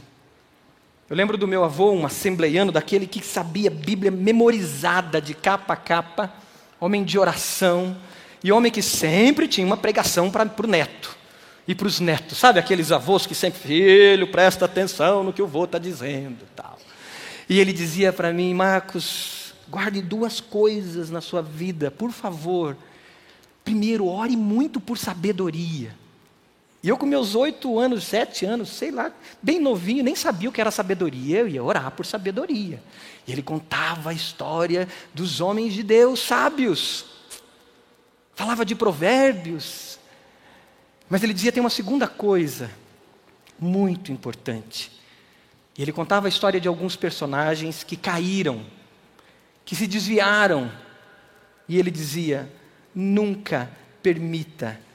Eu lembro do meu avô, um assembleiano, daquele que sabia Bíblia memorizada de capa a capa, homem de oração, e homem que sempre tinha uma pregação para o neto e para os netos. Sabe aqueles avós que sempre, filho, presta atenção no que o avô está dizendo. tal. E ele dizia para mim, Marcos, guarde duas coisas na sua vida, por favor. Primeiro, ore muito por sabedoria. E eu, com meus oito anos, sete anos, sei lá, bem novinho, nem sabia o que era sabedoria, eu ia orar por sabedoria. E ele contava a história dos homens de Deus sábios, falava de provérbios. Mas ele dizia: tem uma segunda coisa muito importante. E ele contava a história de alguns personagens que caíram, que se desviaram. E ele dizia: nunca permita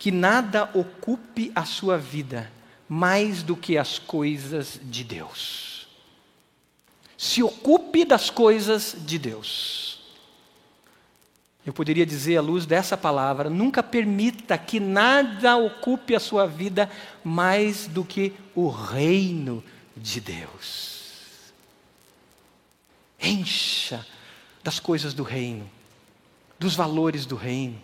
que nada ocupe a sua vida mais do que as coisas de Deus. Se ocupe das coisas de Deus. Eu poderia dizer, à luz dessa palavra, nunca permita que nada ocupe a sua vida mais do que o reino de Deus. Encha das coisas do reino dos valores do reino.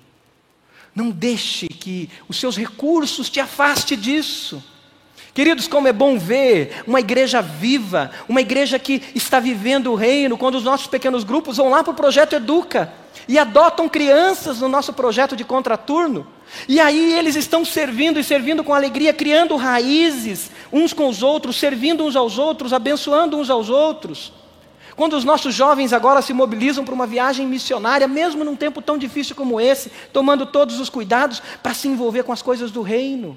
Não deixe que os seus recursos te afaste disso. Queridos, como é bom ver uma igreja viva, uma igreja que está vivendo o reino, quando os nossos pequenos grupos vão lá para o projeto Educa e adotam crianças no nosso projeto de contraturno. E aí eles estão servindo e servindo com alegria, criando raízes uns com os outros, servindo uns aos outros, abençoando uns aos outros. Quando os nossos jovens agora se mobilizam para uma viagem missionária, mesmo num tempo tão difícil como esse, tomando todos os cuidados para se envolver com as coisas do reino.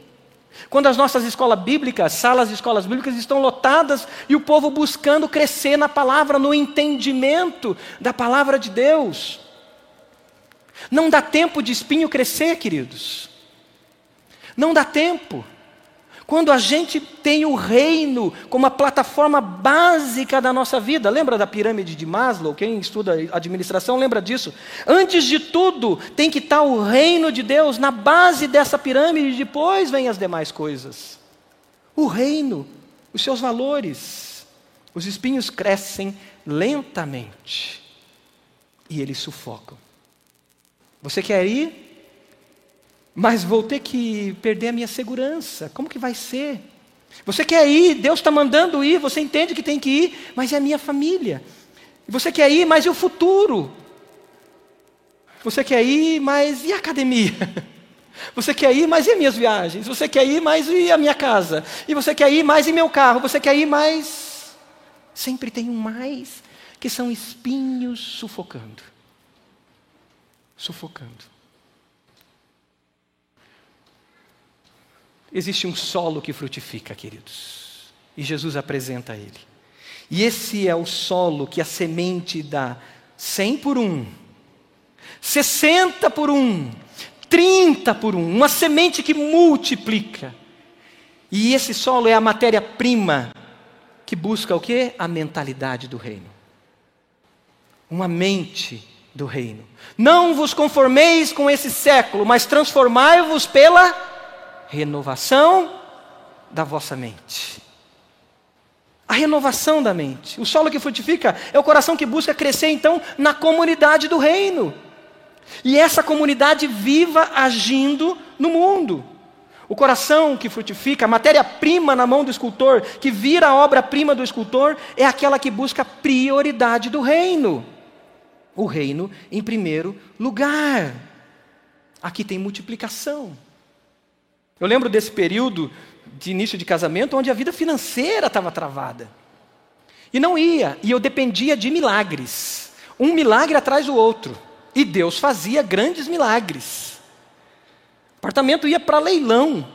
Quando as nossas escolas bíblicas, salas de escolas bíblicas estão lotadas e o povo buscando crescer na palavra, no entendimento da palavra de Deus. Não dá tempo de espinho crescer, queridos. Não dá tempo. Quando a gente tem o reino como a plataforma básica da nossa vida, lembra da pirâmide de Maslow? Quem estuda administração lembra disso. Antes de tudo, tem que estar o reino de Deus na base dessa pirâmide, depois vem as demais coisas. O reino, os seus valores. Os espinhos crescem lentamente e eles sufocam. Você quer ir? Mas vou ter que perder a minha segurança. Como que vai ser? Você quer ir, Deus está mandando ir, você entende que tem que ir, mas é a minha família. Você quer ir, mas e o futuro? Você quer ir, mas e a academia? Você quer ir, mas e minhas viagens? Você quer ir, mas e a minha casa? E você quer ir, mais e meu carro? Você quer ir, mais. Sempre tem um mais, que são espinhos sufocando. Sufocando. Existe um solo que frutifica, queridos. E Jesus apresenta ele. E esse é o solo que a semente dá 100 por um, 60 por um, 30 por um, uma semente que multiplica. E esse solo é a matéria-prima que busca o que? A mentalidade do reino. Uma mente do reino. Não vos conformeis com esse século, mas transformai-vos pela renovação da vossa mente. A renovação da mente. O solo que frutifica é o coração que busca crescer, então, na comunidade do reino. E essa comunidade viva agindo no mundo. O coração que frutifica, a matéria-prima na mão do escultor, que vira a obra-prima do escultor, é aquela que busca prioridade do reino. O reino em primeiro lugar. Aqui tem multiplicação. Eu lembro desse período de início de casamento onde a vida financeira estava travada. E não ia, e eu dependia de milagres. Um milagre atrás do outro. E Deus fazia grandes milagres. O apartamento ia para leilão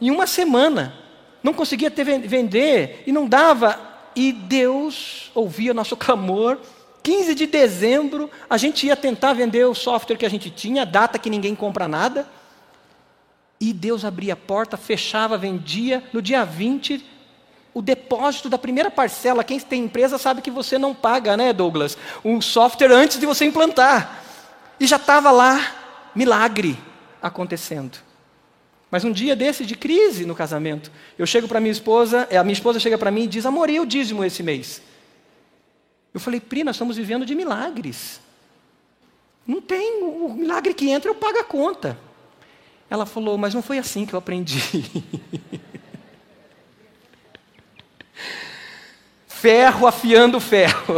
em uma semana. Não conseguia ter, vender e não dava. E Deus ouvia nosso clamor. 15 de dezembro, a gente ia tentar vender o software que a gente tinha, data que ninguém compra nada. E Deus abria a porta, fechava, vendia. No dia 20, o depósito da primeira parcela. Quem tem empresa sabe que você não paga, né, Douglas? Um software antes de você implantar. E já estava lá, milagre acontecendo. Mas um dia desse de crise no casamento, eu chego para minha esposa, é, a minha esposa chega para mim e diz: Amor, eu dízimo esse mês. Eu falei, Pri, nós estamos vivendo de milagres. Não tem, o milagre que entra eu pago a conta. Ela falou, mas não foi assim que eu aprendi. ferro afiando ferro.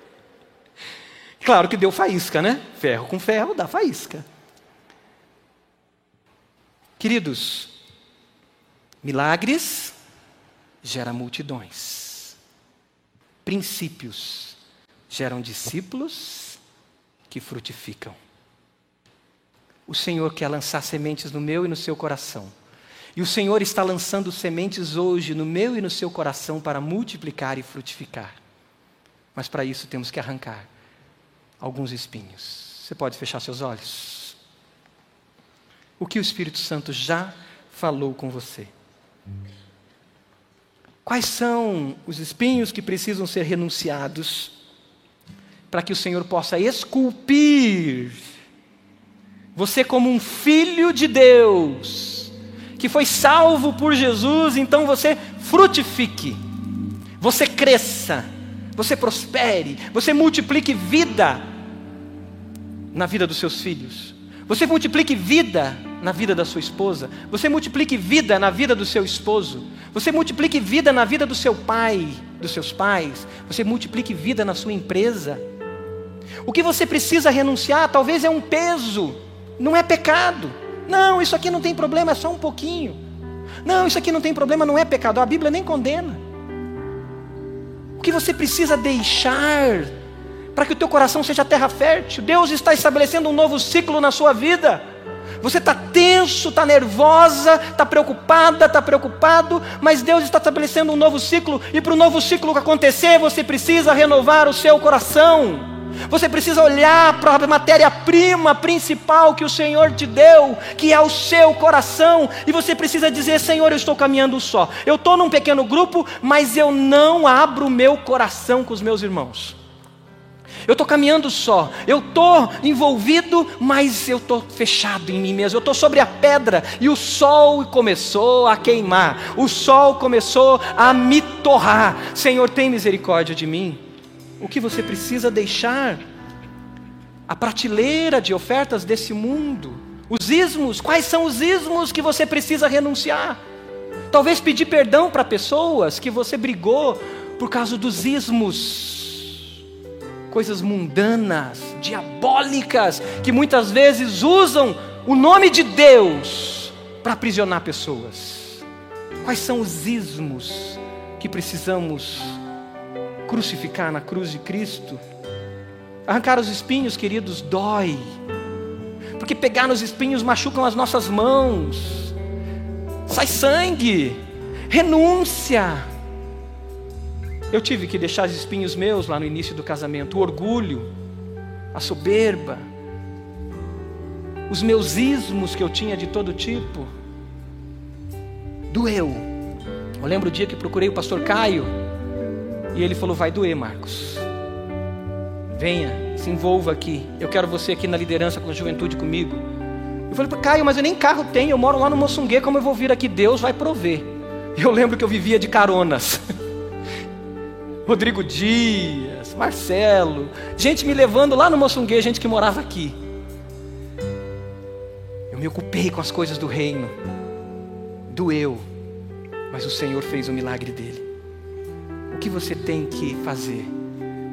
claro que deu faísca, né? Ferro com ferro dá faísca. Queridos, milagres gera multidões. Princípios geram discípulos que frutificam. O Senhor quer lançar sementes no meu e no seu coração. E o Senhor está lançando sementes hoje no meu e no seu coração para multiplicar e frutificar. Mas para isso temos que arrancar alguns espinhos. Você pode fechar seus olhos? o que o Espírito Santo já falou com você. Quais são os espinhos que precisam ser renunciados para que o Senhor possa esculpir você como um filho de Deus, que foi salvo por Jesus, então você frutifique, você cresça, você prospere, você multiplique vida na vida dos seus filhos. Você multiplique vida na vida da sua esposa. Você multiplique vida na vida do seu esposo. Você multiplique vida na vida do seu pai, dos seus pais. Você multiplique vida na sua empresa. O que você precisa renunciar talvez é um peso, não é pecado. Não, isso aqui não tem problema, é só um pouquinho. Não, isso aqui não tem problema, não é pecado. A Bíblia nem condena. O que você precisa deixar para que o teu coração seja terra fértil. Deus está estabelecendo um novo ciclo na sua vida. Você está tenso, está nervosa, está preocupada, está preocupado, mas Deus está estabelecendo um novo ciclo, e para o novo ciclo acontecer, você precisa renovar o seu coração. Você precisa olhar para a matéria-prima principal que o Senhor te deu, que é o seu coração, e você precisa dizer: Senhor, eu estou caminhando só. Eu estou num pequeno grupo, mas eu não abro o meu coração com os meus irmãos. Eu estou caminhando só, eu estou envolvido, mas eu estou fechado em mim mesmo. Eu estou sobre a pedra e o sol começou a queimar, o sol começou a me torrar. Senhor, tem misericórdia de mim. O que você precisa deixar? A prateleira de ofertas desse mundo, os ismos, quais são os ismos que você precisa renunciar? Talvez pedir perdão para pessoas que você brigou por causa dos ismos coisas mundanas, diabólicas, que muitas vezes usam o nome de Deus para aprisionar pessoas. Quais são os ismos que precisamos crucificar na cruz de Cristo? Arrancar os espinhos, queridos, dói. Porque pegar nos espinhos machucam as nossas mãos. Sai sangue. Renúncia. Eu tive que deixar os espinhos meus lá no início do casamento, o orgulho, a soberba, os meus ismos que eu tinha de todo tipo. Doeu. Eu lembro o dia que procurei o pastor Caio e ele falou: Vai doer, Marcos. Venha, se envolva aqui. Eu quero você aqui na liderança com a juventude comigo. Eu falei: Caio, mas eu nem carro tenho. Eu moro lá no Moçungue. Como eu vou vir aqui? Deus vai prover. Eu lembro que eu vivia de caronas. Rodrigo Dias, Marcelo, gente me levando lá no Moçungue, gente que morava aqui. Eu me ocupei com as coisas do reino. doeu, mas o Senhor fez o milagre dele. Que você tem que fazer?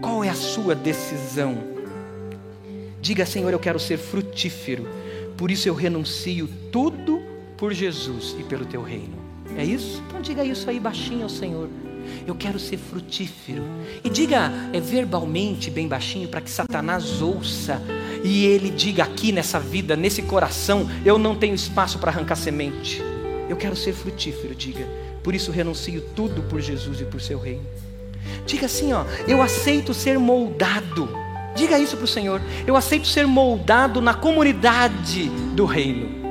Qual é a sua decisão? Diga, Senhor, eu quero ser frutífero, por isso eu renuncio tudo por Jesus e pelo teu reino. É isso? Então diga isso aí baixinho ao Senhor. Eu quero ser frutífero. E diga é, verbalmente, bem baixinho, para que Satanás ouça e ele diga aqui nessa vida, nesse coração: eu não tenho espaço para arrancar semente. Eu quero ser frutífero, diga. Por isso renuncio tudo por Jesus e por seu reino. Diga assim, ó, eu aceito ser moldado. Diga isso para o Senhor. Eu aceito ser moldado na comunidade do reino.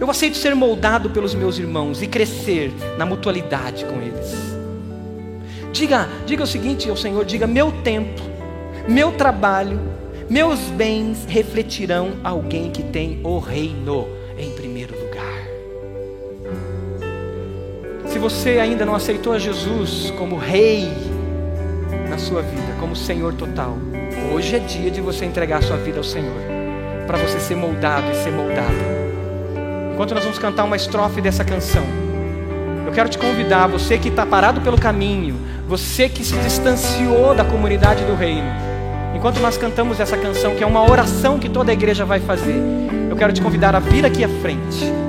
Eu aceito ser moldado pelos meus irmãos e crescer na mutualidade com eles. Diga, diga o seguinte ao Senhor, diga: meu tempo, meu trabalho, meus bens refletirão alguém que tem o reino você ainda não aceitou a Jesus como rei na sua vida, como Senhor total, hoje é dia de você entregar a sua vida ao Senhor, para você ser moldado e ser moldado. Enquanto nós vamos cantar uma estrofe dessa canção, eu quero te convidar, você que está parado pelo caminho, você que se distanciou da comunidade do reino, enquanto nós cantamos essa canção, que é uma oração que toda a igreja vai fazer, eu quero te convidar a vir aqui à frente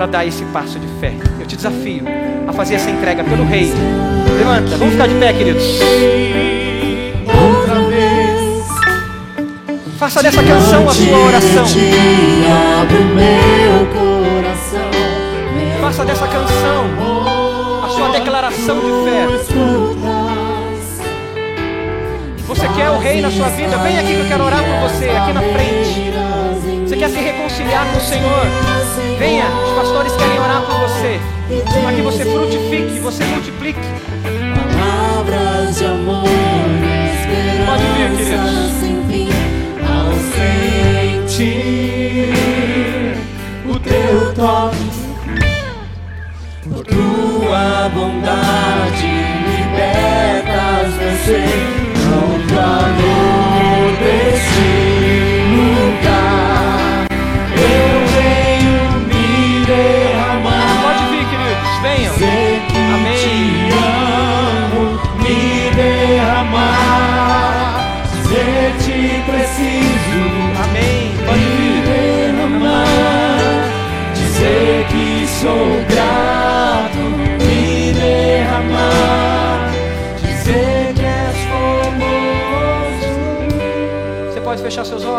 para dar esse passo de fé. Eu te desafio a fazer essa entrega pelo Rei. Levanta, vamos ficar de pé, queridos. Outra vez. Faça dessa canção a sua oração. Faça dessa canção a sua declaração de fé. Você quer o Rei na sua vida? Vem aqui que eu quero orar por você, aqui na frente. Você quer se reconciliar com o Senhor? Venha, os pastores querem orar por você. Para que você frutifique, você multiplique. Palavras de amor, Pode vir, queridos. sem fim, ao sentir o teu toque, por tua bondade libertas ser, não calor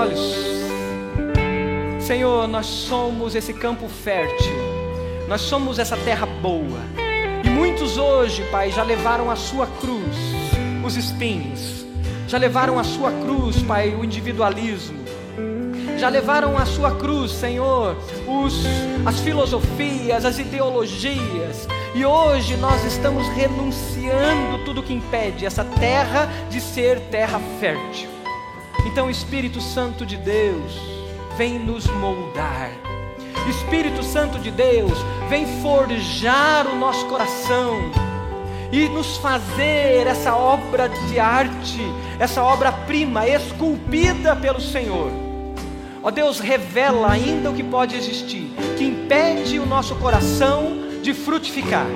olhos. Senhor, nós somos esse campo fértil. Nós somos essa terra boa. E muitos hoje, Pai, já levaram a sua cruz, os espinhos. Já levaram a sua cruz, Pai, o individualismo. Já levaram a sua cruz, Senhor, os, as filosofias, as ideologias. E hoje nós estamos renunciando tudo que impede essa terra de ser terra fértil. Então, Espírito Santo de Deus, vem nos moldar. Espírito Santo de Deus, vem forjar o nosso coração e nos fazer essa obra de arte, essa obra-prima esculpida pelo Senhor. Ó Deus, revela ainda o que pode existir, que impede o nosso coração de frutificar.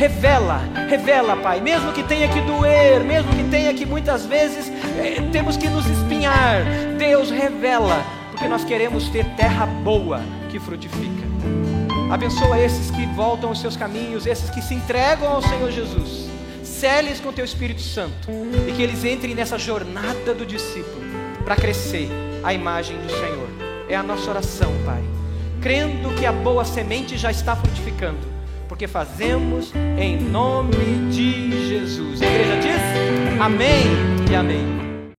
Revela, revela, Pai, mesmo que tenha que doer, mesmo que tenha que muitas vezes eh, temos que nos espinhar. Deus revela, porque nós queremos ter terra boa que frutifica. Abençoa esses que voltam aos seus caminhos, esses que se entregam ao Senhor Jesus. Cele-os com teu Espírito Santo e que eles entrem nessa jornada do discípulo para crescer a imagem do Senhor. É a nossa oração, Pai. Crendo que a boa semente já está frutificando, porque fazemos em nome de Jesus. A igreja diz: Amém e Amém.